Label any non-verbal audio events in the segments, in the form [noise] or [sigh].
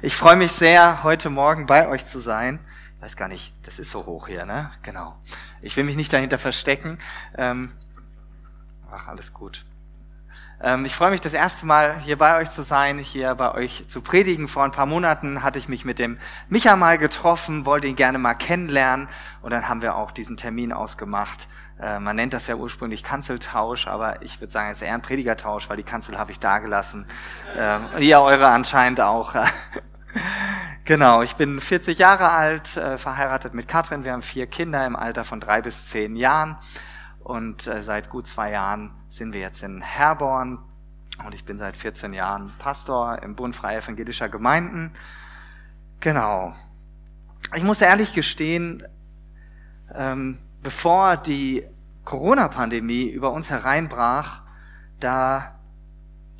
Ich freue mich sehr, heute Morgen bei euch zu sein. Ich weiß gar nicht, das ist so hoch hier, ne? Genau. Ich will mich nicht dahinter verstecken. Ähm, ach, alles gut. Ähm, ich freue mich, das erste Mal hier bei euch zu sein, hier bei euch zu predigen. Vor ein paar Monaten hatte ich mich mit dem Micha mal getroffen, wollte ihn gerne mal kennenlernen und dann haben wir auch diesen Termin ausgemacht. Äh, man nennt das ja ursprünglich Kanzeltausch, aber ich würde sagen, es ist eher ein Predigertausch, weil die Kanzel habe ich da gelassen. Ähm, und ihr eure anscheinend auch. [laughs] genau, ich bin 40 Jahre alt, äh, verheiratet mit Katrin. Wir haben vier Kinder im Alter von drei bis zehn Jahren. Und äh, seit gut zwei Jahren sind wir jetzt in Herborn. Und ich bin seit 14 Jahren Pastor im Bund Freie Evangelischer Gemeinden. Genau. Ich muss ehrlich gestehen, ähm, bevor die Corona-Pandemie über uns hereinbrach, da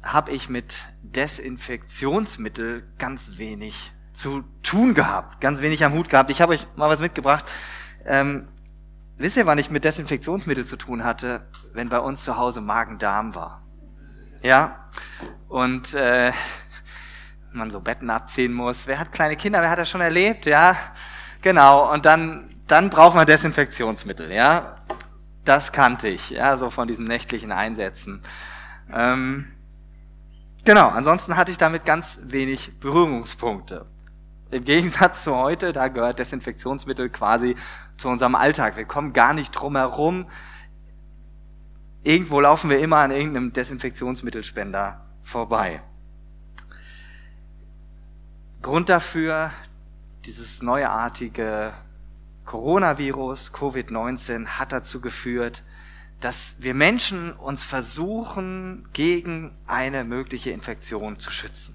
habe ich mit Desinfektionsmittel ganz wenig zu tun gehabt, ganz wenig am Hut gehabt. Ich habe euch mal was mitgebracht. Ähm, Wisst ihr, wann ich mit Desinfektionsmittel zu tun hatte? Wenn bei uns zu Hause Magen-Darm war. Ja? Und äh, man so Betten abziehen muss. Wer hat kleine Kinder? Wer hat das schon erlebt? Ja? Genau. Und dann, dann braucht man Desinfektionsmittel. Ja? Das kannte ich. Ja, so von diesen nächtlichen Einsätzen. Ähm, genau. Ansonsten hatte ich damit ganz wenig Berührungspunkte. Im Gegensatz zu heute, da gehört Desinfektionsmittel quasi zu unserem Alltag. Wir kommen gar nicht drum herum. Irgendwo laufen wir immer an irgendeinem Desinfektionsmittelspender vorbei. Grund dafür, dieses neuartige Coronavirus, Covid-19, hat dazu geführt, dass wir Menschen uns versuchen, gegen eine mögliche Infektion zu schützen.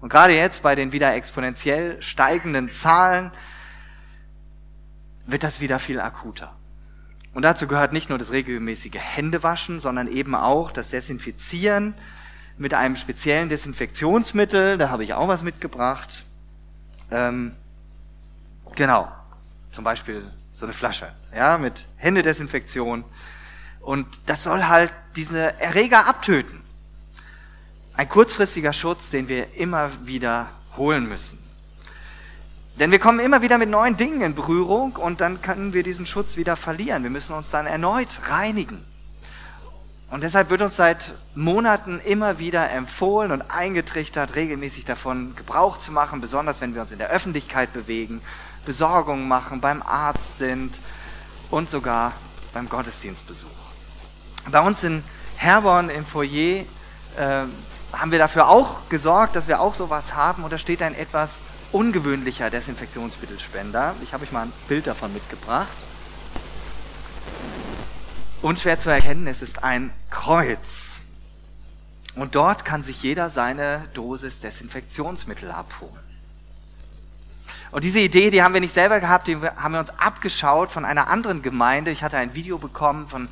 Und gerade jetzt bei den wieder exponentiell steigenden Zahlen wird das wieder viel akuter. Und dazu gehört nicht nur das regelmäßige Händewaschen, sondern eben auch das Desinfizieren mit einem speziellen Desinfektionsmittel. Da habe ich auch was mitgebracht. Ähm, genau, zum Beispiel so eine Flasche, ja, mit Händedesinfektion. Und das soll halt diese Erreger abtöten. Ein kurzfristiger Schutz, den wir immer wieder holen müssen. Denn wir kommen immer wieder mit neuen Dingen in Berührung und dann können wir diesen Schutz wieder verlieren. Wir müssen uns dann erneut reinigen. Und deshalb wird uns seit Monaten immer wieder empfohlen und eingetrichtert, regelmäßig davon Gebrauch zu machen, besonders wenn wir uns in der Öffentlichkeit bewegen, Besorgungen machen, beim Arzt sind und sogar beim Gottesdienstbesuch. Bei uns in Herborn im Foyer äh, haben wir dafür auch gesorgt, dass wir auch sowas haben und da steht ein etwas ungewöhnlicher Desinfektionsmittelspender. Ich habe euch mal ein Bild davon mitgebracht. Unschwer zu erkennen, es ist ein Kreuz. Und dort kann sich jeder seine Dosis Desinfektionsmittel abholen. Und diese Idee, die haben wir nicht selber gehabt, die haben wir uns abgeschaut von einer anderen Gemeinde. Ich hatte ein Video bekommen von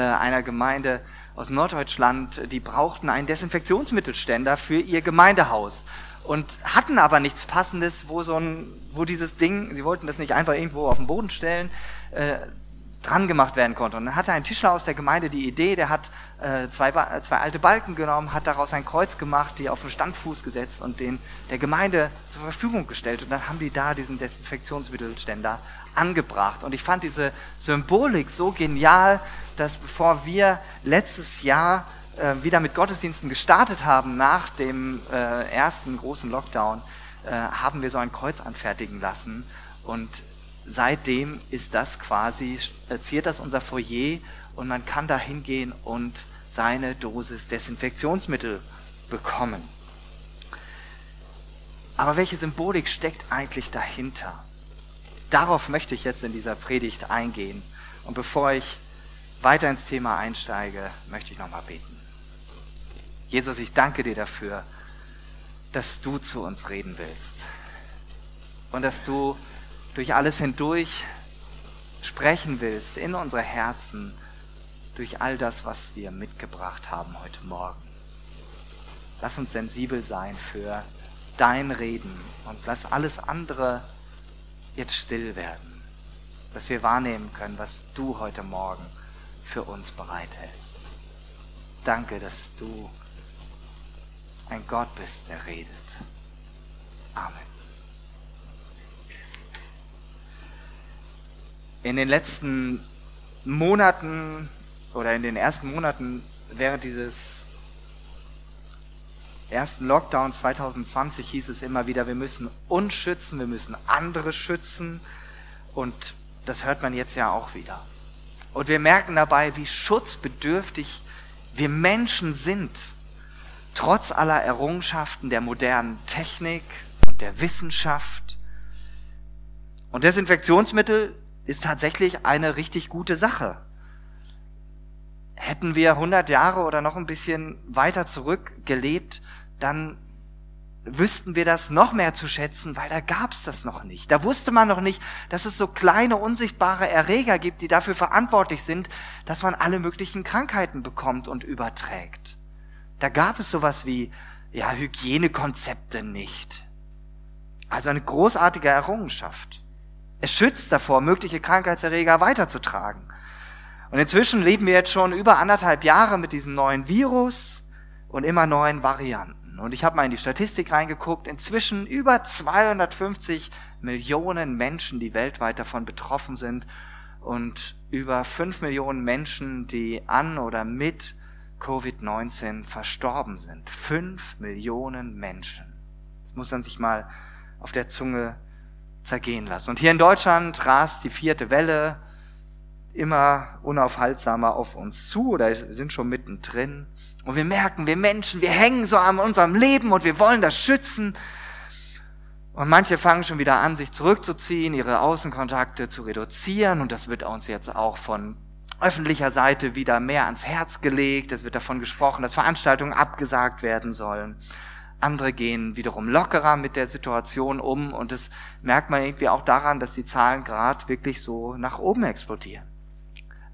einer Gemeinde aus Norddeutschland, die brauchten einen Desinfektionsmittelständer für ihr Gemeindehaus und hatten aber nichts Passendes, wo so ein, wo dieses Ding, sie wollten das nicht einfach irgendwo auf den Boden stellen, äh, dran gemacht werden konnte. Und dann hatte ein Tischler aus der Gemeinde die Idee, der hat äh, zwei, zwei alte Balken genommen, hat daraus ein Kreuz gemacht, die auf den Standfuß gesetzt und den der Gemeinde zur Verfügung gestellt. Und dann haben die da diesen Desinfektionsmittelständer angebracht. Und ich fand diese Symbolik so genial, dass bevor wir letztes Jahr äh, wieder mit Gottesdiensten gestartet haben, nach dem äh, ersten großen Lockdown, äh, haben wir so ein Kreuz anfertigen lassen. Und seitdem ist das quasi, ziert das unser Foyer und man kann da hingehen und seine Dosis Desinfektionsmittel bekommen. Aber welche Symbolik steckt eigentlich dahinter? Darauf möchte ich jetzt in dieser Predigt eingehen. Und bevor ich weiter ins Thema einsteige, möchte ich nochmal beten. Jesus, ich danke dir dafür, dass du zu uns reden willst und dass du durch alles hindurch sprechen willst in unsere Herzen durch all das, was wir mitgebracht haben heute Morgen. Lass uns sensibel sein für dein Reden und lass alles andere jetzt still werden, dass wir wahrnehmen können, was du heute Morgen für uns bereithältst. Danke, dass du ein Gott bist, der redet. Amen. In den letzten Monaten oder in den ersten Monaten während dieses ersten Lockdown 2020 hieß es immer wieder, wir müssen uns schützen, wir müssen andere schützen. Und das hört man jetzt ja auch wieder. Und wir merken dabei, wie schutzbedürftig wir Menschen sind, trotz aller Errungenschaften der modernen Technik und der Wissenschaft. Und Desinfektionsmittel ist tatsächlich eine richtig gute Sache. Hätten wir 100 Jahre oder noch ein bisschen weiter zurück gelebt, dann wüssten wir das noch mehr zu schätzen, weil da gab's das noch nicht. Da wusste man noch nicht, dass es so kleine, unsichtbare Erreger gibt, die dafür verantwortlich sind, dass man alle möglichen Krankheiten bekommt und überträgt. Da gab es sowas wie, ja, Hygienekonzepte nicht. Also eine großartige Errungenschaft. Es schützt davor, mögliche Krankheitserreger weiterzutragen. Und inzwischen leben wir jetzt schon über anderthalb Jahre mit diesem neuen Virus und immer neuen Varianten. Und ich habe mal in die Statistik reingeguckt. Inzwischen über 250 Millionen Menschen, die weltweit davon betroffen sind und über 5 Millionen Menschen, die an oder mit Covid-19 verstorben sind. 5 Millionen Menschen. Das muss man sich mal auf der Zunge zergehen lassen. Und hier in Deutschland rast die vierte Welle immer unaufhaltsamer auf uns zu oder sind schon mittendrin. Und wir merken, wir Menschen, wir hängen so an unserem Leben und wir wollen das schützen. Und manche fangen schon wieder an, sich zurückzuziehen, ihre Außenkontakte zu reduzieren. Und das wird uns jetzt auch von öffentlicher Seite wieder mehr ans Herz gelegt. Es wird davon gesprochen, dass Veranstaltungen abgesagt werden sollen. Andere gehen wiederum lockerer mit der Situation um und das merkt man irgendwie auch daran, dass die Zahlen gerade wirklich so nach oben explodieren.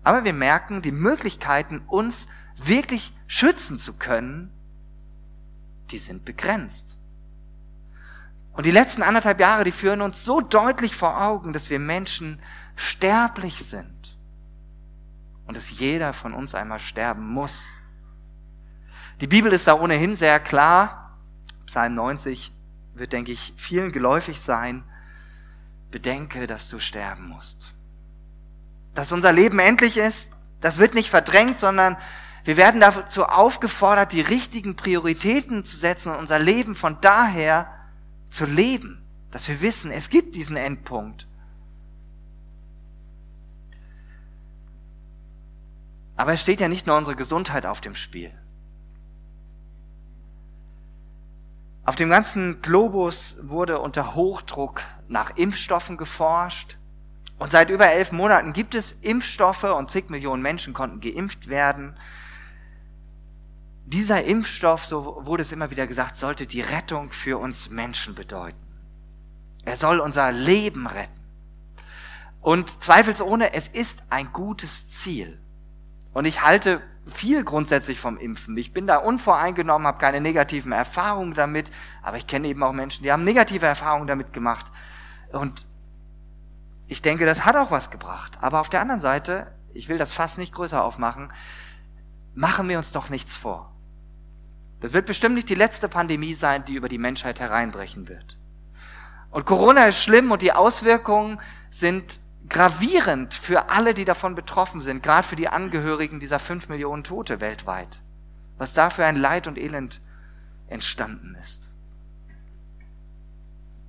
Aber wir merken, die Möglichkeiten, uns wirklich schützen zu können, die sind begrenzt. Und die letzten anderthalb Jahre, die führen uns so deutlich vor Augen, dass wir Menschen sterblich sind und dass jeder von uns einmal sterben muss. Die Bibel ist da ohnehin sehr klar. Psalm 90 wird, denke ich, vielen geläufig sein. Bedenke, dass du sterben musst. Dass unser Leben endlich ist, das wird nicht verdrängt, sondern wir werden dazu aufgefordert, die richtigen Prioritäten zu setzen und unser Leben von daher zu leben. Dass wir wissen, es gibt diesen Endpunkt. Aber es steht ja nicht nur unsere Gesundheit auf dem Spiel. Auf dem ganzen Globus wurde unter Hochdruck nach Impfstoffen geforscht. Und seit über elf Monaten gibt es Impfstoffe und zig Millionen Menschen konnten geimpft werden. Dieser Impfstoff, so wurde es immer wieder gesagt, sollte die Rettung für uns Menschen bedeuten. Er soll unser Leben retten. Und zweifelsohne, es ist ein gutes Ziel. Und ich halte viel grundsätzlich vom Impfen. Ich bin da unvoreingenommen, habe keine negativen Erfahrungen damit, aber ich kenne eben auch Menschen, die haben negative Erfahrungen damit gemacht. Und ich denke, das hat auch was gebracht. Aber auf der anderen Seite, ich will das fast nicht größer aufmachen, machen wir uns doch nichts vor. Das wird bestimmt nicht die letzte Pandemie sein, die über die Menschheit hereinbrechen wird. Und Corona ist schlimm und die Auswirkungen sind gravierend für alle, die davon betroffen sind, gerade für die Angehörigen dieser fünf Millionen Tote weltweit. Was da für ein Leid und Elend entstanden ist.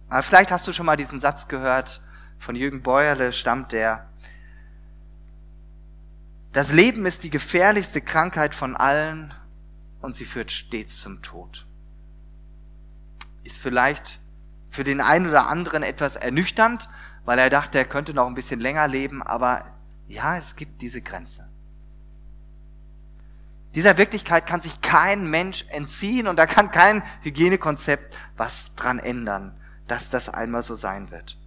Aber vielleicht hast du schon mal diesen Satz gehört, von Jürgen Beuerle stammt der. Das Leben ist die gefährlichste Krankheit von allen und sie führt stets zum Tod. Ist vielleicht für den einen oder anderen etwas ernüchternd, weil er dachte, er könnte noch ein bisschen länger leben, aber ja, es gibt diese Grenze. Dieser Wirklichkeit kann sich kein Mensch entziehen und da kann kein Hygienekonzept was dran ändern, dass das einmal so sein wird.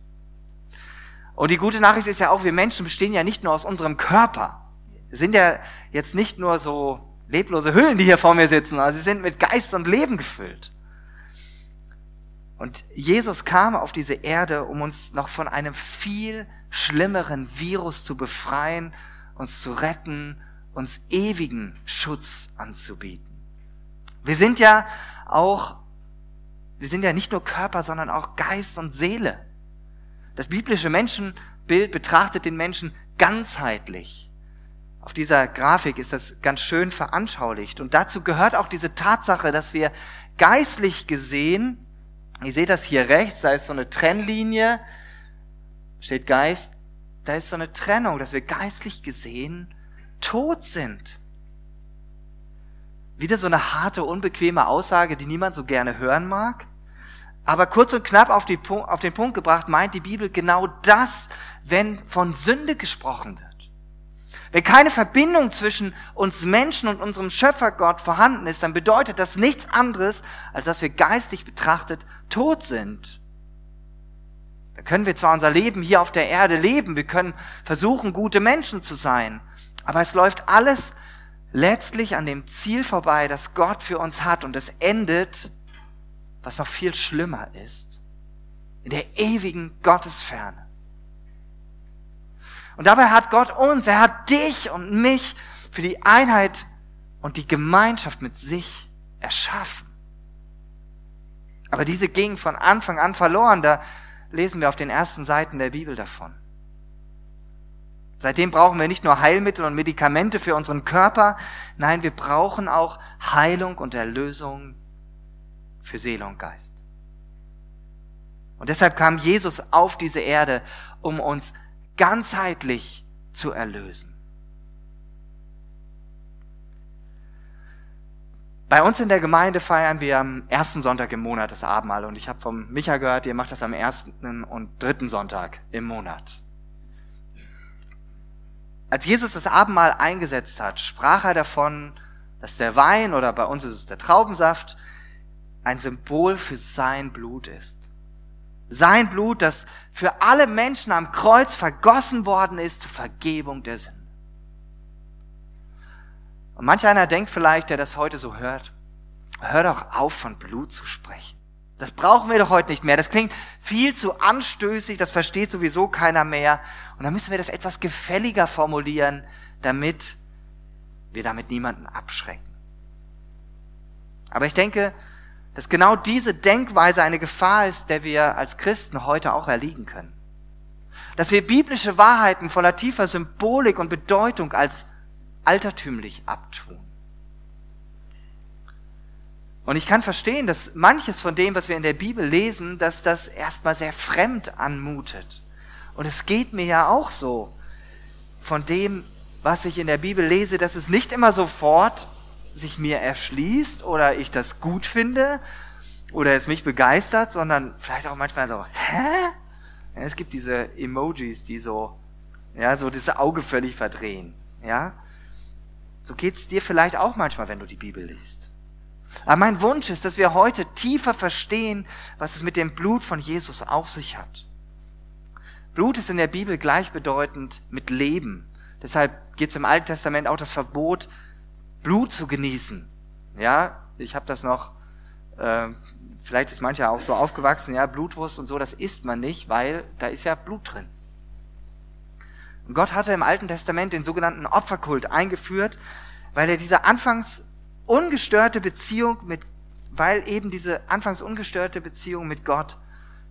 Und die gute Nachricht ist ja auch, wir Menschen bestehen ja nicht nur aus unserem Körper. Sind ja jetzt nicht nur so leblose Hüllen, die hier vor mir sitzen, also sie sind mit Geist und Leben gefüllt. Und Jesus kam auf diese Erde, um uns noch von einem viel schlimmeren Virus zu befreien, uns zu retten, uns ewigen Schutz anzubieten. Wir sind ja auch wir sind ja nicht nur Körper, sondern auch Geist und Seele. Das biblische Menschenbild betrachtet den Menschen ganzheitlich. Auf dieser Grafik ist das ganz schön veranschaulicht. Und dazu gehört auch diese Tatsache, dass wir geistlich gesehen, ihr seht das hier rechts, da ist so eine Trennlinie, steht Geist, da ist so eine Trennung, dass wir geistlich gesehen tot sind. Wieder so eine harte, unbequeme Aussage, die niemand so gerne hören mag. Aber kurz und knapp auf, die, auf den Punkt gebracht, meint die Bibel genau das, wenn von Sünde gesprochen wird. Wenn keine Verbindung zwischen uns Menschen und unserem Schöpfergott vorhanden ist, dann bedeutet das nichts anderes, als dass wir geistig betrachtet tot sind. Da können wir zwar unser Leben hier auf der Erde leben, wir können versuchen, gute Menschen zu sein, aber es läuft alles letztlich an dem Ziel vorbei, das Gott für uns hat und es endet, was noch viel schlimmer ist, in der ewigen Gottesferne. Und dabei hat Gott uns, er hat dich und mich für die Einheit und die Gemeinschaft mit sich erschaffen. Aber diese ging von Anfang an verloren, da lesen wir auf den ersten Seiten der Bibel davon. Seitdem brauchen wir nicht nur Heilmittel und Medikamente für unseren Körper, nein, wir brauchen auch Heilung und Erlösung für Seele und Geist. Und deshalb kam Jesus auf diese Erde, um uns ganzheitlich zu erlösen. Bei uns in der Gemeinde feiern wir am ersten Sonntag im Monat das Abendmahl und ich habe vom Micha gehört, ihr macht das am ersten und dritten Sonntag im Monat. Als Jesus das Abendmahl eingesetzt hat, sprach er davon, dass der Wein oder bei uns ist es der Traubensaft ein Symbol für sein Blut ist. Sein Blut, das für alle Menschen am Kreuz vergossen worden ist zur Vergebung der Sünden. Und manch einer denkt vielleicht, der das heute so hört, hör doch auf, von Blut zu sprechen. Das brauchen wir doch heute nicht mehr. Das klingt viel zu anstößig, das versteht sowieso keiner mehr. Und dann müssen wir das etwas gefälliger formulieren, damit wir damit niemanden abschrecken. Aber ich denke, dass genau diese Denkweise eine Gefahr ist, der wir als Christen heute auch erliegen können. Dass wir biblische Wahrheiten voller tiefer Symbolik und Bedeutung als altertümlich abtun. Und ich kann verstehen, dass manches von dem, was wir in der Bibel lesen, dass das erstmal sehr fremd anmutet. Und es geht mir ja auch so. Von dem, was ich in der Bibel lese, dass es nicht immer sofort sich mir erschließt oder ich das gut finde oder es mich begeistert, sondern vielleicht auch manchmal so, hä? Ja, es gibt diese Emojis, die so, ja, so das Auge völlig verdrehen, ja? So geht's dir vielleicht auch manchmal, wenn du die Bibel liest. Aber mein Wunsch ist, dass wir heute tiefer verstehen, was es mit dem Blut von Jesus auf sich hat. Blut ist in der Bibel gleichbedeutend mit Leben. Deshalb gibt es im Alten Testament auch das Verbot, Blut zu genießen. Ja, ich habe das noch, äh, vielleicht ist mancher auch so aufgewachsen, ja, Blutwurst und so, das isst man nicht, weil da ist ja Blut drin. Und Gott hatte im Alten Testament den sogenannten Opferkult eingeführt, weil er diese anfangs ungestörte Beziehung mit, weil eben diese anfangs ungestörte Beziehung mit Gott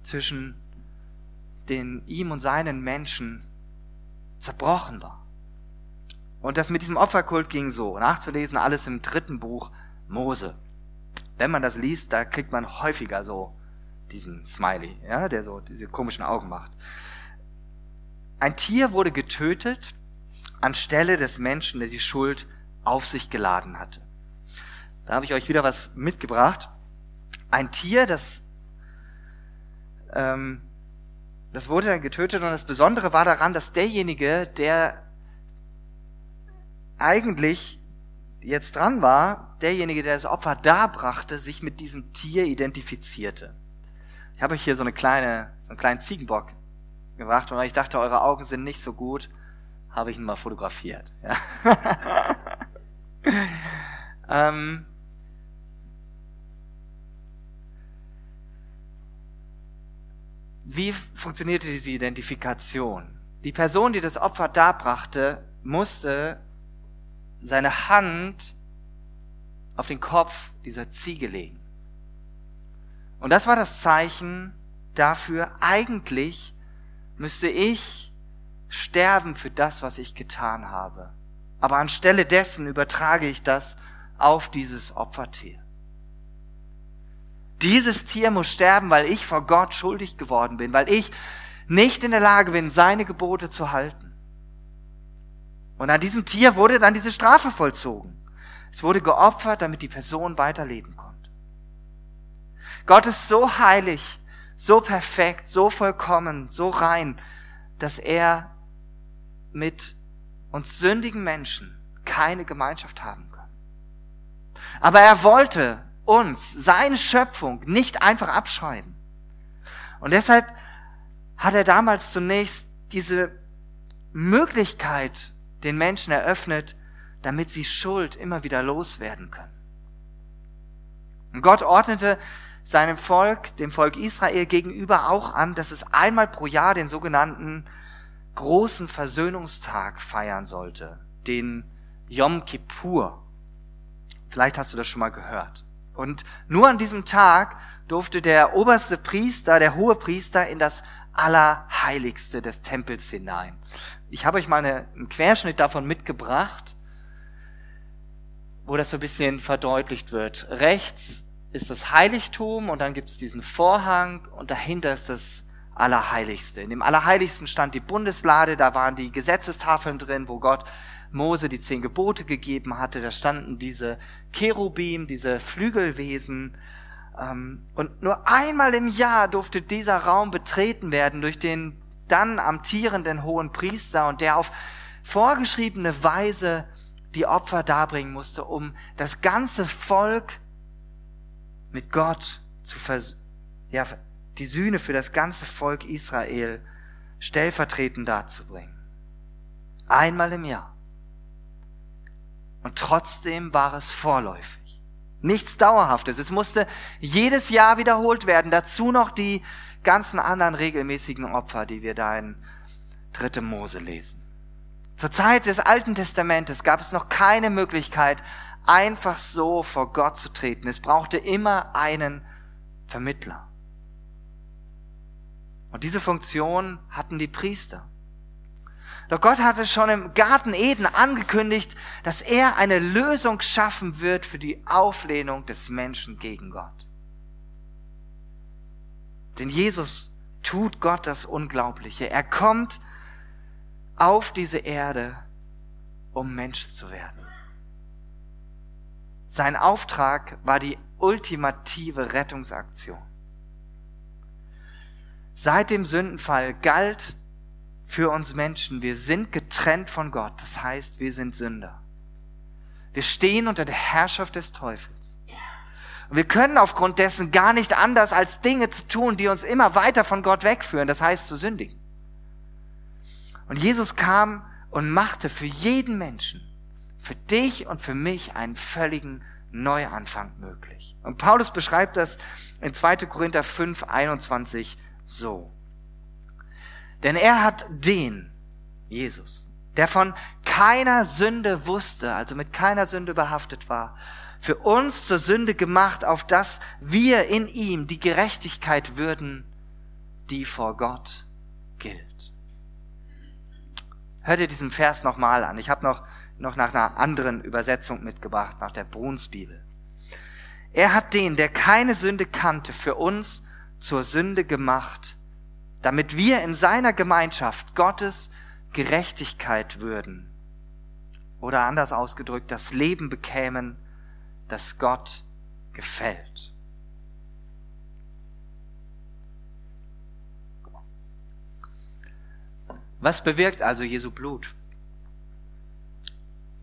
zwischen den ihm und seinen Menschen zerbrochen war. Und das mit diesem Opferkult ging so. Nachzulesen alles im dritten Buch Mose. Wenn man das liest, da kriegt man häufiger so diesen Smiley, ja, der so diese komischen Augen macht. Ein Tier wurde getötet anstelle des Menschen, der die Schuld auf sich geladen hatte. Da habe ich euch wieder was mitgebracht. Ein Tier, das, ähm, das wurde dann getötet und das Besondere war daran, dass derjenige, der eigentlich jetzt dran war, derjenige, der das Opfer darbrachte, sich mit diesem Tier identifizierte. Ich habe euch hier so eine kleine, so einen kleinen Ziegenbock gebracht und weil ich dachte, eure Augen sind nicht so gut, habe ich ihn mal fotografiert. Ja. [laughs] ähm, wie funktionierte diese Identifikation? Die Person, die das Opfer darbrachte, musste seine Hand auf den Kopf dieser Ziege legen. Und das war das Zeichen dafür, eigentlich müsste ich sterben für das, was ich getan habe. Aber anstelle dessen übertrage ich das auf dieses Opfertier. Dieses Tier muss sterben, weil ich vor Gott schuldig geworden bin, weil ich nicht in der Lage bin, seine Gebote zu halten. Und an diesem Tier wurde dann diese Strafe vollzogen. Es wurde geopfert, damit die Person weiterleben konnte. Gott ist so heilig, so perfekt, so vollkommen, so rein, dass er mit uns sündigen Menschen keine Gemeinschaft haben kann. Aber er wollte uns, seine Schöpfung, nicht einfach abschreiben. Und deshalb hat er damals zunächst diese Möglichkeit den Menschen eröffnet, damit sie Schuld immer wieder loswerden können. Und Gott ordnete seinem Volk, dem Volk Israel gegenüber auch an, dass es einmal pro Jahr den sogenannten großen Versöhnungstag feiern sollte, den Yom Kippur. Vielleicht hast du das schon mal gehört. Und nur an diesem Tag durfte der oberste Priester, der hohe Priester, in das Allerheiligste des Tempels hinein. Ich habe euch mal eine, einen Querschnitt davon mitgebracht, wo das so ein bisschen verdeutlicht wird. Rechts ist das Heiligtum und dann gibt es diesen Vorhang und dahinter ist das Allerheiligste. In dem Allerheiligsten stand die Bundeslade, da waren die Gesetzestafeln drin, wo Gott Mose die zehn Gebote gegeben hatte. Da standen diese Cherubim, diese Flügelwesen. Ähm, und nur einmal im Jahr durfte dieser Raum betreten werden durch den dann amtierenden hohen Priester und der auf vorgeschriebene Weise die Opfer darbringen musste, um das ganze Volk mit Gott zu vers ja, die Sühne für das ganze Volk Israel stellvertretend darzubringen. Einmal im Jahr. Und trotzdem war es vorläufig. Nichts Dauerhaftes. Es musste jedes Jahr wiederholt werden. Dazu noch die ganzen anderen regelmäßigen Opfer, die wir da in 3. Mose lesen. Zur Zeit des Alten Testamentes gab es noch keine Möglichkeit, einfach so vor Gott zu treten. Es brauchte immer einen Vermittler. Und diese Funktion hatten die Priester. Doch Gott hatte schon im Garten Eden angekündigt, dass er eine Lösung schaffen wird für die Auflehnung des Menschen gegen Gott. Denn Jesus tut Gott das Unglaubliche. Er kommt auf diese Erde, um Mensch zu werden. Sein Auftrag war die ultimative Rettungsaktion. Seit dem Sündenfall galt für uns Menschen. Wir sind getrennt von Gott. Das heißt, wir sind Sünder. Wir stehen unter der Herrschaft des Teufels. Und wir können aufgrund dessen gar nicht anders, als Dinge zu tun, die uns immer weiter von Gott wegführen. Das heißt, zu sündigen. Und Jesus kam und machte für jeden Menschen, für dich und für mich einen völligen Neuanfang möglich. Und Paulus beschreibt das in 2. Korinther 5, 21 so. Denn er hat den, Jesus, der von keiner Sünde wusste, also mit keiner Sünde behaftet war, für uns zur Sünde gemacht, auf dass wir in ihm die Gerechtigkeit würden, die vor Gott gilt. Hört ihr diesen Vers nochmal an. Ich habe noch, noch nach einer anderen Übersetzung mitgebracht, nach der Brunsbibel. Er hat den, der keine Sünde kannte, für uns zur Sünde gemacht, damit wir in seiner Gemeinschaft Gottes Gerechtigkeit würden. Oder anders ausgedrückt, das Leben bekämen, das Gott gefällt. Was bewirkt also Jesu Blut?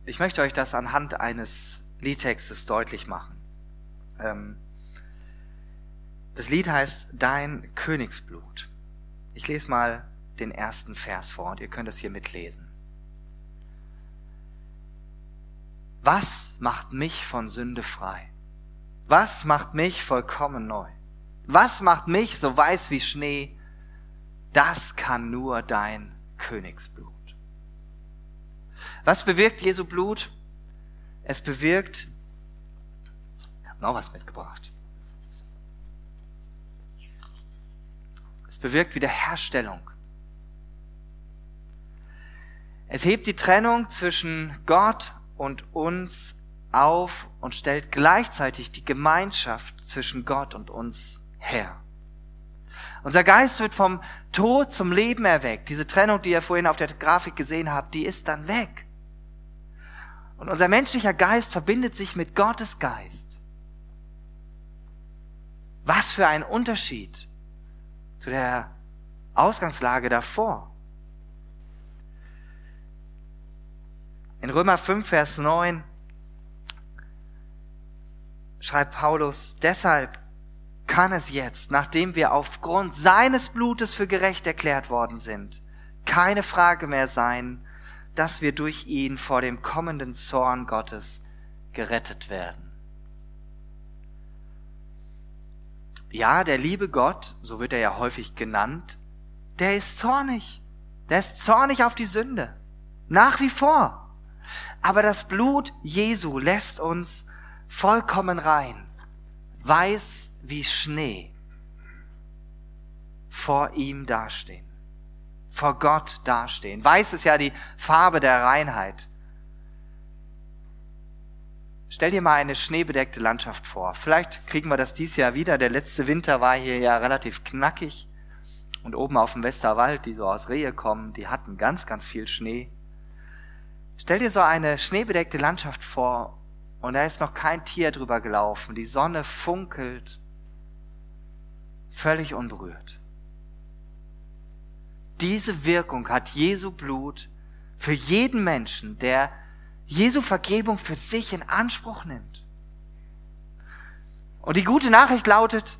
Ich möchte euch das anhand eines Liedtextes deutlich machen. Ähm, das Lied heißt Dein Königsblut. Ich lese mal den ersten Vers vor und ihr könnt es hier mitlesen. Was macht mich von Sünde frei? Was macht mich vollkommen neu? Was macht mich so weiß wie Schnee? Das kann nur dein Königsblut. Was bewirkt Jesu Blut? Es bewirkt, ich habe noch was mitgebracht. bewirkt Wiederherstellung. Es hebt die Trennung zwischen Gott und uns auf und stellt gleichzeitig die Gemeinschaft zwischen Gott und uns her. Unser Geist wird vom Tod zum Leben erweckt. Diese Trennung, die ihr vorhin auf der Grafik gesehen habt, die ist dann weg. Und unser menschlicher Geist verbindet sich mit Gottes Geist. Was für ein Unterschied zu der Ausgangslage davor. In Römer 5, Vers 9 schreibt Paulus, deshalb kann es jetzt, nachdem wir aufgrund seines Blutes für gerecht erklärt worden sind, keine Frage mehr sein, dass wir durch ihn vor dem kommenden Zorn Gottes gerettet werden. Ja, der liebe Gott, so wird er ja häufig genannt, der ist zornig. Der ist zornig auf die Sünde. Nach wie vor. Aber das Blut Jesu lässt uns vollkommen rein, weiß wie Schnee, vor ihm dastehen, vor Gott dastehen. Weiß ist ja die Farbe der Reinheit. Stell dir mal eine schneebedeckte Landschaft vor. Vielleicht kriegen wir das dieses Jahr wieder. Der letzte Winter war hier ja relativ knackig. Und oben auf dem Westerwald, die so aus Rehe kommen, die hatten ganz, ganz viel Schnee. Stell dir so eine schneebedeckte Landschaft vor und da ist noch kein Tier drüber gelaufen. Die Sonne funkelt, völlig unberührt. Diese Wirkung hat Jesu Blut für jeden Menschen, der Jesu Vergebung für sich in Anspruch nimmt. Und die gute Nachricht lautet,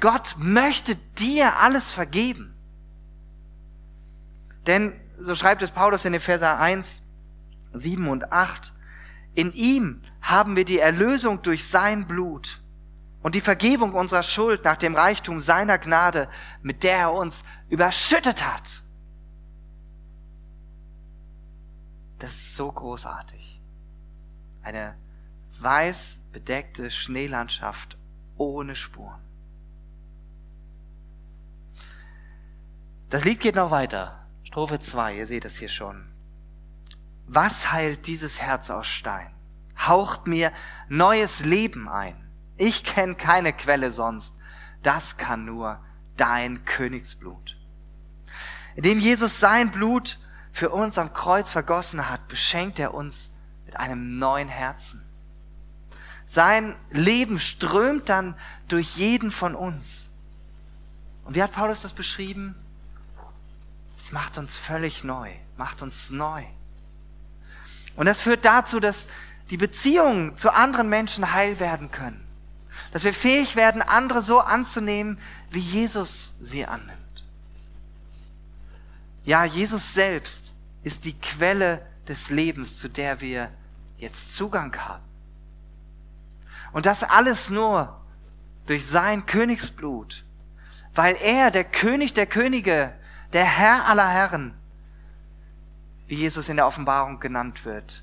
Gott möchte dir alles vergeben. Denn, so schreibt es Paulus in Epheser 1, 7 und 8. In ihm haben wir die Erlösung durch sein Blut und die Vergebung unserer Schuld nach dem Reichtum seiner Gnade, mit der er uns überschüttet hat. Das ist so großartig. Eine weiß bedeckte Schneelandschaft ohne Spuren. Das Lied geht noch weiter. Strophe 2, ihr seht es hier schon. Was heilt dieses Herz aus Stein? Haucht mir neues Leben ein. Ich kenne keine Quelle sonst. Das kann nur dein Königsblut. Indem Jesus sein Blut für uns am Kreuz vergossen hat, beschenkt er uns mit einem neuen Herzen. Sein Leben strömt dann durch jeden von uns. Und wie hat Paulus das beschrieben? Es macht uns völlig neu, macht uns neu. Und das führt dazu, dass die Beziehungen zu anderen Menschen heil werden können. Dass wir fähig werden, andere so anzunehmen, wie Jesus sie annimmt. Ja, Jesus selbst ist die Quelle des Lebens, zu der wir jetzt Zugang haben. Und das alles nur durch sein Königsblut, weil er, der König der Könige, der Herr aller Herren, wie Jesus in der Offenbarung genannt wird,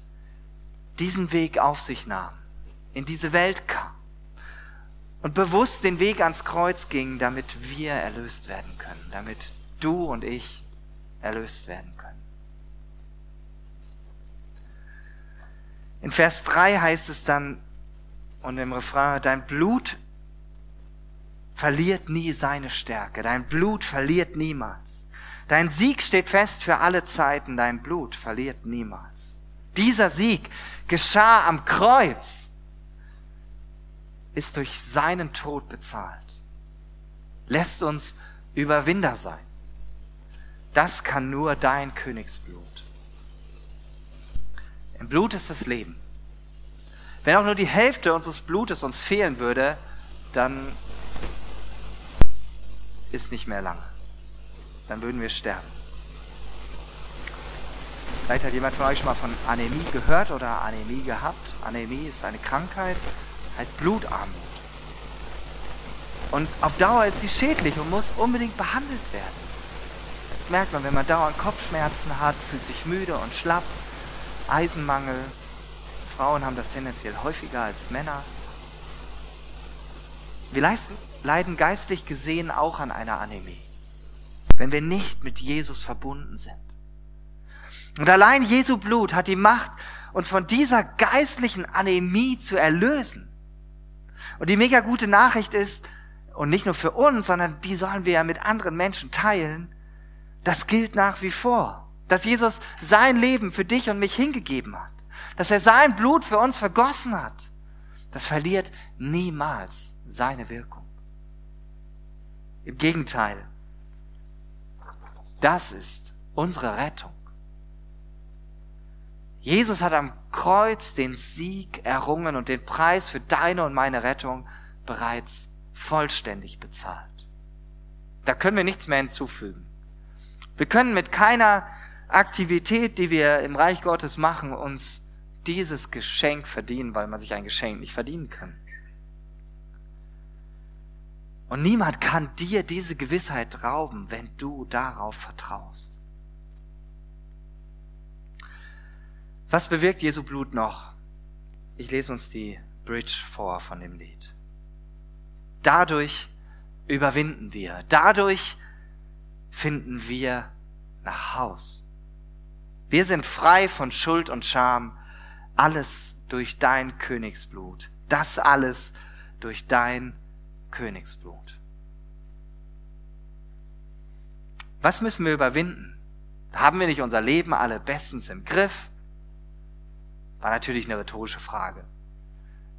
diesen Weg auf sich nahm, in diese Welt kam und bewusst den Weg ans Kreuz ging, damit wir erlöst werden können, damit du und ich erlöst werden können. In Vers 3 heißt es dann, und im Refrain, dein Blut verliert nie seine Stärke, dein Blut verliert niemals. Dein Sieg steht fest für alle Zeiten, dein Blut verliert niemals. Dieser Sieg geschah am Kreuz, ist durch seinen Tod bezahlt. Lässt uns Überwinder sein. Das kann nur dein Königsblut. Im Blut ist das Leben. Wenn auch nur die Hälfte unseres Blutes uns fehlen würde, dann ist nicht mehr lange dann würden wir sterben. Vielleicht hat jemand von euch schon mal von Anämie gehört oder Anämie gehabt. Anämie ist eine Krankheit, heißt Blutarmut. Und auf Dauer ist sie schädlich und muss unbedingt behandelt werden. Das merkt man, wenn man dauernd Kopfschmerzen hat, fühlt sich müde und schlapp, Eisenmangel. Frauen haben das tendenziell häufiger als Männer. Wir leiden geistlich gesehen auch an einer Anämie. wenn wir nicht mit Jesus verbunden sind. Und allein Jesu Blut hat die Macht, uns von dieser geistlichen Anämie zu erlösen. Und die mega gute Nachricht ist, und nicht nur für uns, sondern die sollen wir ja mit anderen Menschen teilen, das gilt nach wie vor. Dass Jesus sein Leben für dich und mich hingegeben hat. Dass er sein Blut für uns vergossen hat. Das verliert niemals seine Wirkung. Im Gegenteil. Das ist unsere Rettung. Jesus hat am Kreuz den Sieg errungen und den Preis für deine und meine Rettung bereits vollständig bezahlt. Da können wir nichts mehr hinzufügen. Wir können mit keiner Aktivität, die wir im Reich Gottes machen, uns dieses Geschenk verdienen, weil man sich ein Geschenk nicht verdienen kann. Und niemand kann dir diese Gewissheit rauben, wenn du darauf vertraust. Was bewirkt Jesu Blut noch? Ich lese uns die Bridge vor von dem Lied. Dadurch überwinden wir. Dadurch finden wir nach Haus. Wir sind frei von Schuld und Scham. Alles durch dein Königsblut. Das alles durch dein Königsblut. Was müssen wir überwinden? Haben wir nicht unser Leben alle bestens im Griff? War natürlich eine rhetorische Frage.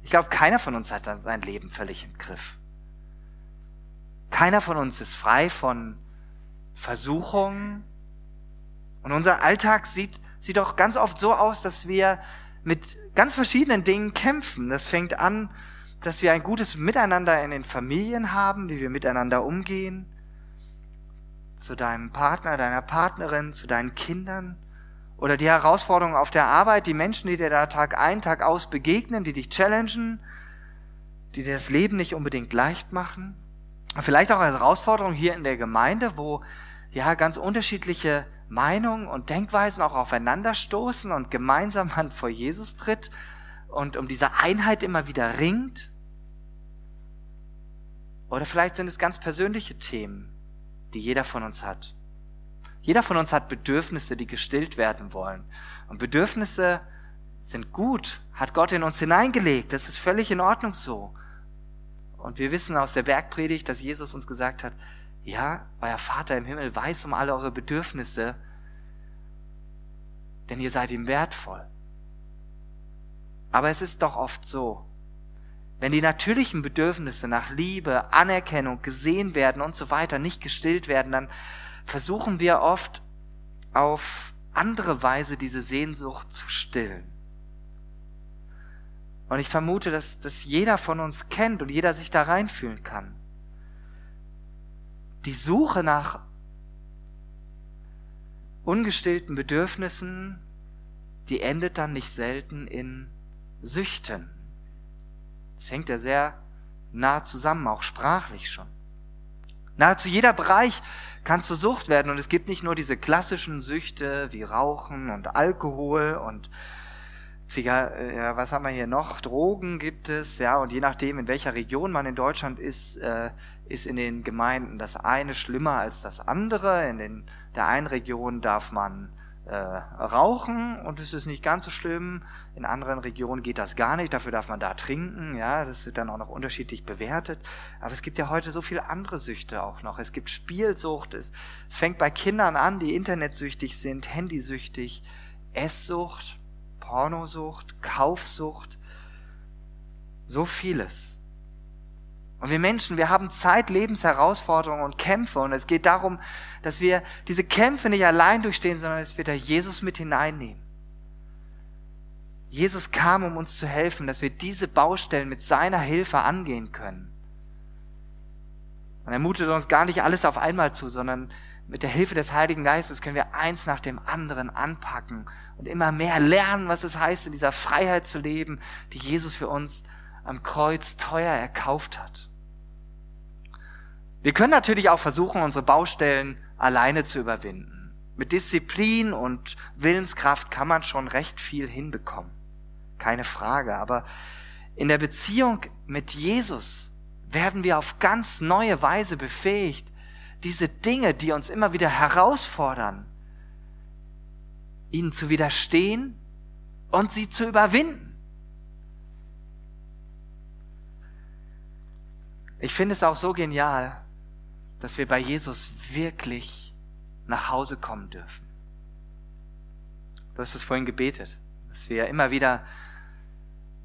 Ich glaube, keiner von uns hat sein Leben völlig im Griff. Keiner von uns ist frei von Versuchungen. Und unser Alltag sieht, sieht auch ganz oft so aus, dass wir mit ganz verschiedenen Dingen kämpfen. Das fängt an, dass wir ein gutes Miteinander in den Familien haben, wie wir miteinander umgehen, zu deinem Partner, deiner Partnerin, zu deinen Kindern. Oder die Herausforderungen auf der Arbeit, die Menschen, die dir da Tag ein, Tag aus begegnen, die dich challengen, die dir das Leben nicht unbedingt leicht machen. Vielleicht auch als Herausforderung hier in der Gemeinde, wo ja ganz unterschiedliche Meinungen und Denkweisen auch aufeinanderstoßen und gemeinsam Hand vor Jesus tritt und um diese Einheit immer wieder ringt. Oder vielleicht sind es ganz persönliche Themen, die jeder von uns hat. Jeder von uns hat Bedürfnisse, die gestillt werden wollen. Und Bedürfnisse sind gut, hat Gott in uns hineingelegt. Das ist völlig in Ordnung so. Und wir wissen aus der Bergpredigt, dass Jesus uns gesagt hat, ja, euer Vater im Himmel weiß um alle eure Bedürfnisse, denn ihr seid ihm wertvoll. Aber es ist doch oft so, wenn die natürlichen Bedürfnisse nach Liebe, Anerkennung, gesehen werden und so weiter nicht gestillt werden, dann versuchen wir oft auf andere Weise diese Sehnsucht zu stillen. Und ich vermute, dass das jeder von uns kennt und jeder sich da reinfühlen kann. Die Suche nach ungestillten Bedürfnissen, die endet dann nicht selten in Süchten. Das hängt ja sehr nah zusammen, auch sprachlich schon. Nahezu jeder Bereich kann zur Sucht werden und es gibt nicht nur diese klassischen Süchte wie Rauchen und Alkohol und Zigar äh, ja, was haben wir hier noch? Drogen gibt es, ja, und je nachdem, in welcher Region man in Deutschland ist, äh, ist in den Gemeinden das eine schlimmer als das andere. In den, der einen Region darf man äh, rauchen und es ist nicht ganz so schlimm. In anderen Regionen geht das gar nicht, dafür darf man da trinken, ja, das wird dann auch noch unterschiedlich bewertet. Aber es gibt ja heute so viele andere Süchte auch noch. Es gibt Spielsucht, es fängt bei Kindern an, die internetsüchtig sind, handysüchtig, Esssucht, Pornosucht, Kaufsucht, so vieles. Und wir Menschen, wir haben Zeit, Lebensherausforderungen und Kämpfe. Und es geht darum, dass wir diese Kämpfe nicht allein durchstehen, sondern dass wir da Jesus mit hineinnehmen. Jesus kam, um uns zu helfen, dass wir diese Baustellen mit seiner Hilfe angehen können. Und er mutet uns gar nicht alles auf einmal zu, sondern mit der Hilfe des Heiligen Geistes können wir eins nach dem anderen anpacken und immer mehr lernen, was es heißt, in dieser Freiheit zu leben, die Jesus für uns am Kreuz teuer erkauft hat. Wir können natürlich auch versuchen, unsere Baustellen alleine zu überwinden. Mit Disziplin und Willenskraft kann man schon recht viel hinbekommen. Keine Frage. Aber in der Beziehung mit Jesus werden wir auf ganz neue Weise befähigt, diese Dinge, die uns immer wieder herausfordern, ihnen zu widerstehen und sie zu überwinden. Ich finde es auch so genial, dass wir bei Jesus wirklich nach Hause kommen dürfen. Du hast es vorhin gebetet, dass wir immer wieder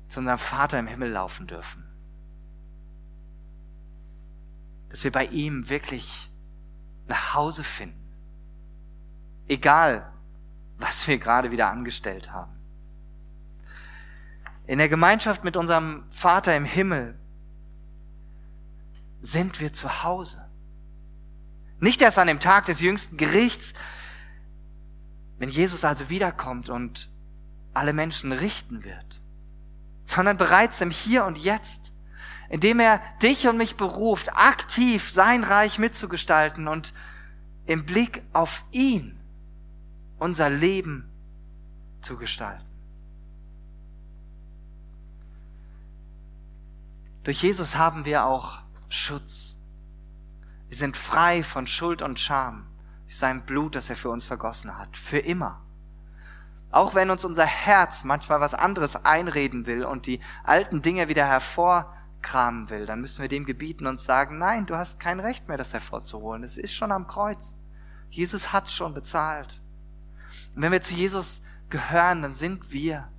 zu unserem Vater im Himmel laufen dürfen. Dass wir bei ihm wirklich nach Hause finden. Egal, was wir gerade wieder angestellt haben. In der Gemeinschaft mit unserem Vater im Himmel sind wir zu Hause. Nicht erst an dem Tag des jüngsten Gerichts, wenn Jesus also wiederkommt und alle Menschen richten wird, sondern bereits im Hier und Jetzt, indem er dich und mich beruft, aktiv sein Reich mitzugestalten und im Blick auf ihn unser Leben zu gestalten. Durch Jesus haben wir auch Schutz. Wir sind frei von Schuld und Scham durch sein Blut, das er für uns vergossen hat. Für immer. Auch wenn uns unser Herz manchmal was anderes einreden will und die alten Dinge wieder hervorkramen will, dann müssen wir dem gebieten und sagen, nein, du hast kein Recht mehr, das hervorzuholen. Es ist schon am Kreuz. Jesus hat schon bezahlt. Und wenn wir zu Jesus gehören, dann sind wir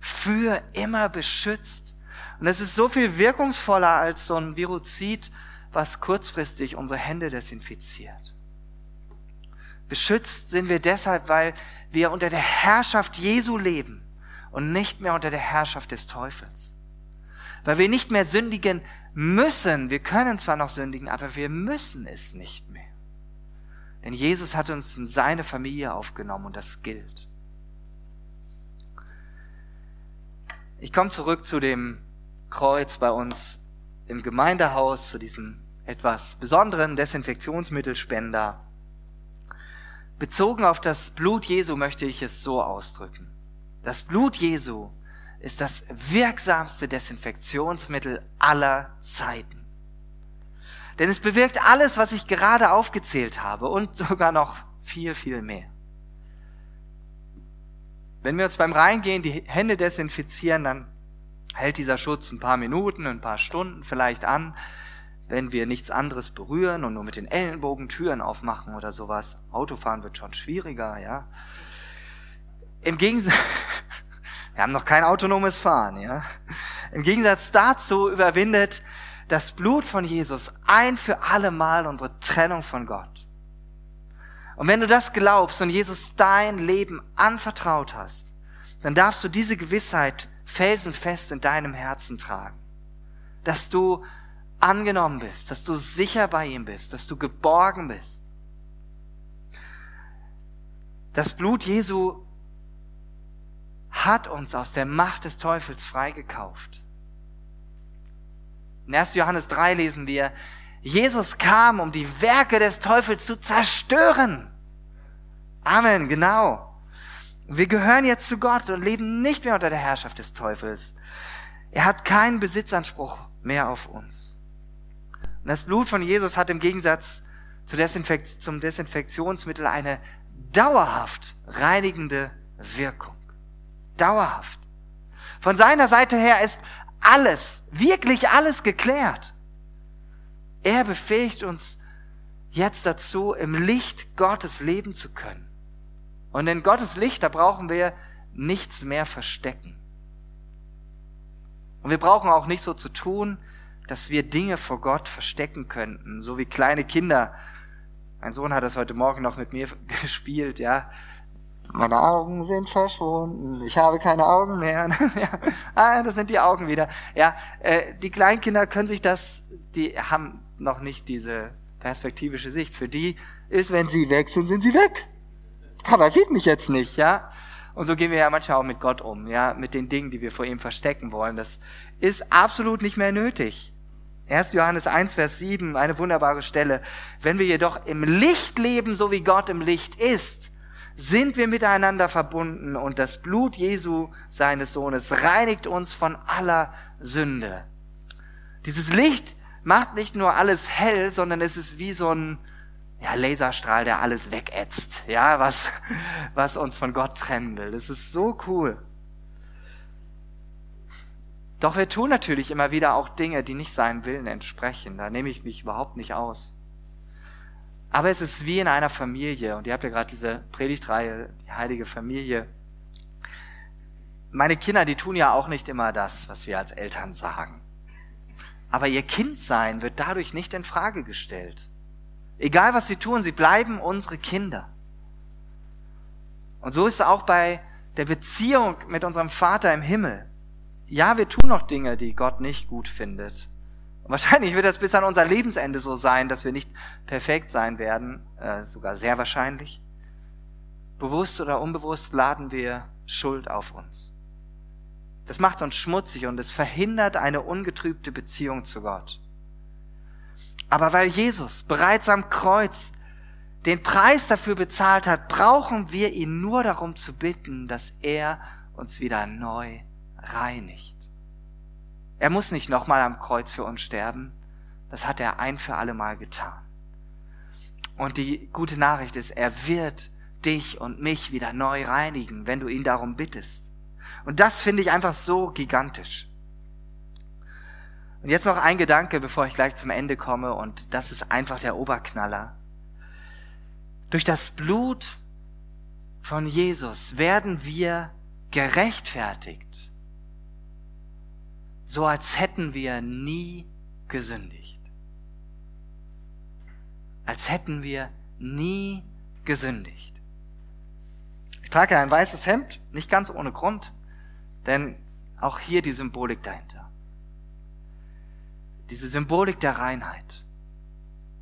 für immer beschützt. Und es ist so viel wirkungsvoller als so ein Viruzid, was kurzfristig unsere Hände desinfiziert. Beschützt sind wir deshalb, weil wir unter der Herrschaft Jesu leben und nicht mehr unter der Herrschaft des Teufels. Weil wir nicht mehr sündigen müssen. Wir können zwar noch sündigen, aber wir müssen es nicht mehr. Denn Jesus hat uns in seine Familie aufgenommen und das gilt. Ich komme zurück zu dem Kreuz bei uns im Gemeindehaus, zu diesem etwas besonderen Desinfektionsmittelspender. Bezogen auf das Blut Jesu möchte ich es so ausdrücken. Das Blut Jesu ist das wirksamste Desinfektionsmittel aller Zeiten. Denn es bewirkt alles, was ich gerade aufgezählt habe und sogar noch viel, viel mehr. Wenn wir uns beim Reingehen die Hände desinfizieren, dann hält dieser Schutz ein paar Minuten, ein paar Stunden vielleicht an wenn wir nichts anderes berühren und nur mit den Ellenbogen Türen aufmachen oder sowas. Autofahren wird schon schwieriger, ja. Im Gegensatz, [laughs] wir haben noch kein autonomes Fahren, ja. Im Gegensatz dazu überwindet das Blut von Jesus ein für alle Mal unsere Trennung von Gott. Und wenn du das glaubst und Jesus dein Leben anvertraut hast, dann darfst du diese Gewissheit felsenfest in deinem Herzen tragen. Dass du angenommen bist, dass du sicher bei ihm bist, dass du geborgen bist. Das Blut Jesu hat uns aus der Macht des Teufels freigekauft. In 1. Johannes 3 lesen wir, Jesus kam, um die Werke des Teufels zu zerstören. Amen, genau. Wir gehören jetzt zu Gott und leben nicht mehr unter der Herrschaft des Teufels. Er hat keinen Besitzanspruch mehr auf uns. Und das Blut von Jesus hat im Gegensatz zum Desinfektionsmittel eine dauerhaft reinigende Wirkung. Dauerhaft. Von seiner Seite her ist alles, wirklich alles geklärt. Er befähigt uns jetzt dazu, im Licht Gottes leben zu können. Und in Gottes Licht, da brauchen wir nichts mehr verstecken. Und wir brauchen auch nicht so zu tun, dass wir Dinge vor Gott verstecken könnten, so wie kleine Kinder. Mein Sohn hat das heute Morgen noch mit mir [laughs] gespielt, ja. Meine Augen sind verschwunden, ich habe keine Augen mehr. [laughs] Ah, das sind die Augen wieder. Ja, äh, die Kleinkinder können sich das, die haben noch nicht diese perspektivische Sicht. Für die ist, wenn sie weg sind, sind sie weg. Papa sieht mich jetzt nicht, ja. Und so gehen wir ja manchmal auch mit Gott um, ja, mit den Dingen, die wir vor ihm verstecken wollen. Das ist absolut nicht mehr nötig. 1. Johannes 1, Vers 7, eine wunderbare Stelle. Wenn wir jedoch im Licht leben, so wie Gott im Licht ist, sind wir miteinander verbunden und das Blut Jesu, seines Sohnes, reinigt uns von aller Sünde. Dieses Licht macht nicht nur alles hell, sondern es ist wie so ein ja, Laserstrahl, der alles wegätzt, ja, was, [laughs] was uns von Gott trennen will. Das ist so cool. Doch wir tun natürlich immer wieder auch Dinge, die nicht seinem Willen entsprechen. Da nehme ich mich überhaupt nicht aus. Aber es ist wie in einer Familie, und ihr habt ja gerade diese Predigtreihe, die heilige Familie. Meine Kinder, die tun ja auch nicht immer das, was wir als Eltern sagen. Aber ihr Kindsein wird dadurch nicht in Frage gestellt. Egal was sie tun, sie bleiben unsere Kinder. Und so ist es auch bei der Beziehung mit unserem Vater im Himmel. Ja, wir tun noch Dinge, die Gott nicht gut findet. Und wahrscheinlich wird das bis an unser Lebensende so sein, dass wir nicht perfekt sein werden, äh, sogar sehr wahrscheinlich. Bewusst oder unbewusst laden wir Schuld auf uns. Das macht uns schmutzig und es verhindert eine ungetrübte Beziehung zu Gott. Aber weil Jesus bereits am Kreuz den Preis dafür bezahlt hat, brauchen wir ihn nur darum zu bitten, dass er uns wieder neu reinigt. Er muss nicht nochmal am Kreuz für uns sterben. Das hat er ein für alle Mal getan. Und die gute Nachricht ist, er wird dich und mich wieder neu reinigen, wenn du ihn darum bittest. Und das finde ich einfach so gigantisch. Und jetzt noch ein Gedanke, bevor ich gleich zum Ende komme, und das ist einfach der Oberknaller. Durch das Blut von Jesus werden wir gerechtfertigt, so als hätten wir nie gesündigt. Als hätten wir nie gesündigt. Ich trage ein weißes Hemd, nicht ganz ohne Grund. Denn auch hier die Symbolik dahinter. Diese Symbolik der Reinheit.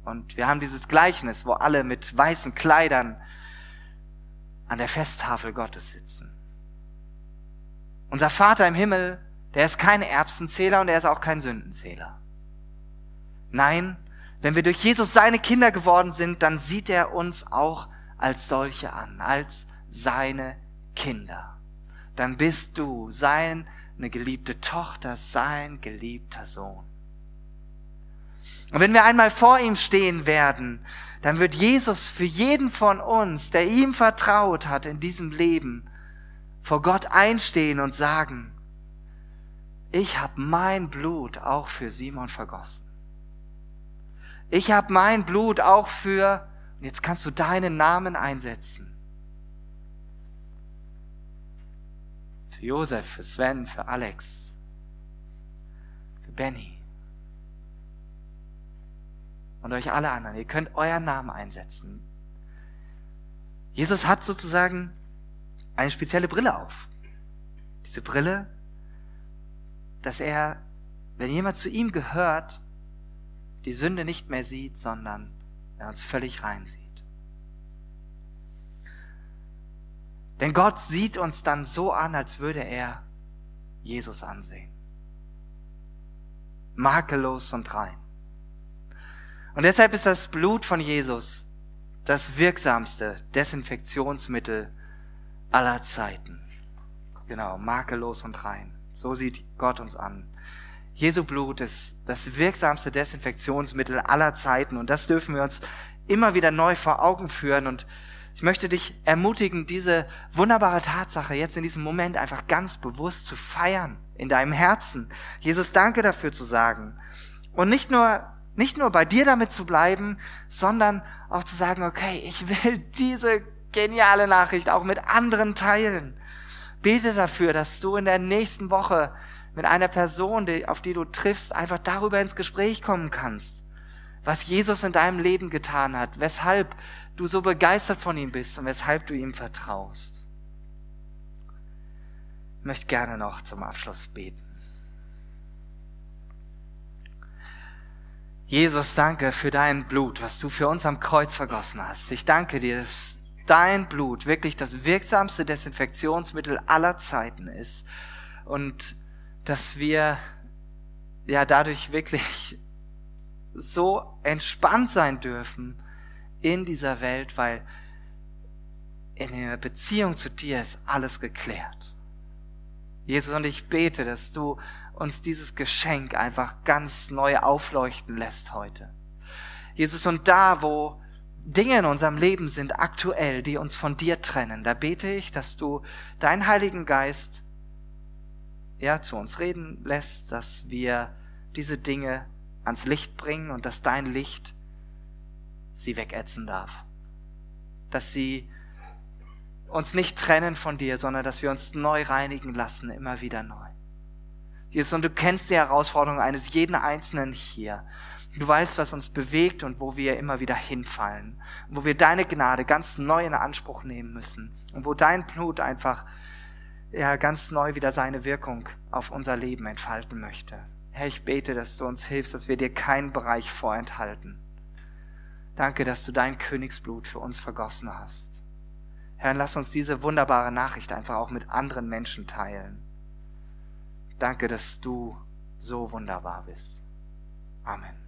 Und wir haben dieses Gleichnis, wo alle mit weißen Kleidern an der Festtafel Gottes sitzen. Unser Vater im Himmel, der ist kein Erbsenzähler und er ist auch kein Sündenzähler. Nein, wenn wir durch Jesus seine Kinder geworden sind, dann sieht er uns auch als solche an, als seine Kinder dann bist du seine geliebte Tochter, sein geliebter Sohn. Und wenn wir einmal vor ihm stehen werden, dann wird Jesus für jeden von uns, der ihm vertraut hat in diesem Leben, vor Gott einstehen und sagen, ich habe mein Blut auch für Simon vergossen. Ich habe mein Blut auch für, jetzt kannst du deinen Namen einsetzen. für Josef, für Sven, für Alex, für Benny und euch alle anderen. Ihr könnt euren Namen einsetzen. Jesus hat sozusagen eine spezielle Brille auf. Diese Brille, dass er, wenn jemand zu ihm gehört, die Sünde nicht mehr sieht, sondern er uns völlig rein sieht. Denn Gott sieht uns dann so an, als würde er Jesus ansehen. Makellos und rein. Und deshalb ist das Blut von Jesus das wirksamste Desinfektionsmittel aller Zeiten. Genau, makellos und rein. So sieht Gott uns an. Jesu Blut ist das wirksamste Desinfektionsmittel aller Zeiten und das dürfen wir uns immer wieder neu vor Augen führen und ich möchte dich ermutigen, diese wunderbare Tatsache jetzt in diesem Moment einfach ganz bewusst zu feiern in deinem Herzen. Jesus, danke dafür zu sagen. Und nicht nur, nicht nur bei dir damit zu bleiben, sondern auch zu sagen, okay, ich will diese geniale Nachricht auch mit anderen teilen. Bete dafür, dass du in der nächsten Woche mit einer Person, auf die du triffst, einfach darüber ins Gespräch kommen kannst was Jesus in deinem Leben getan hat, weshalb du so begeistert von ihm bist und weshalb du ihm vertraust. Ich möchte gerne noch zum Abschluss beten. Jesus, danke für dein Blut, was du für uns am Kreuz vergossen hast. Ich danke dir, dass dein Blut wirklich das wirksamste Desinfektionsmittel aller Zeiten ist und dass wir ja dadurch wirklich [laughs] so entspannt sein dürfen in dieser Welt, weil in der Beziehung zu dir ist alles geklärt. Jesus, und ich bete, dass du uns dieses Geschenk einfach ganz neu aufleuchten lässt heute. Jesus, und da, wo, Dinge in unserem Leben sind aktuell, die uns von dir trennen, da bete ich, dass du deinen Heiligen Geist ja, zu uns reden lässt, dass wir diese Dinge ans Licht bringen und dass dein Licht sie wegätzen darf. Dass sie uns nicht trennen von dir, sondern dass wir uns neu reinigen lassen, immer wieder neu. Jesus, und du kennst die Herausforderung eines jeden Einzelnen hier. Du weißt, was uns bewegt und wo wir immer wieder hinfallen. wo wir deine Gnade ganz neu in Anspruch nehmen müssen. Und wo dein Blut einfach ja, ganz neu wieder seine Wirkung auf unser Leben entfalten möchte. Herr, ich bete, dass du uns hilfst, dass wir dir keinen Bereich vorenthalten. Danke, dass du dein Königsblut für uns vergossen hast. Herr, lass uns diese wunderbare Nachricht einfach auch mit anderen Menschen teilen. Danke, dass du so wunderbar bist. Amen.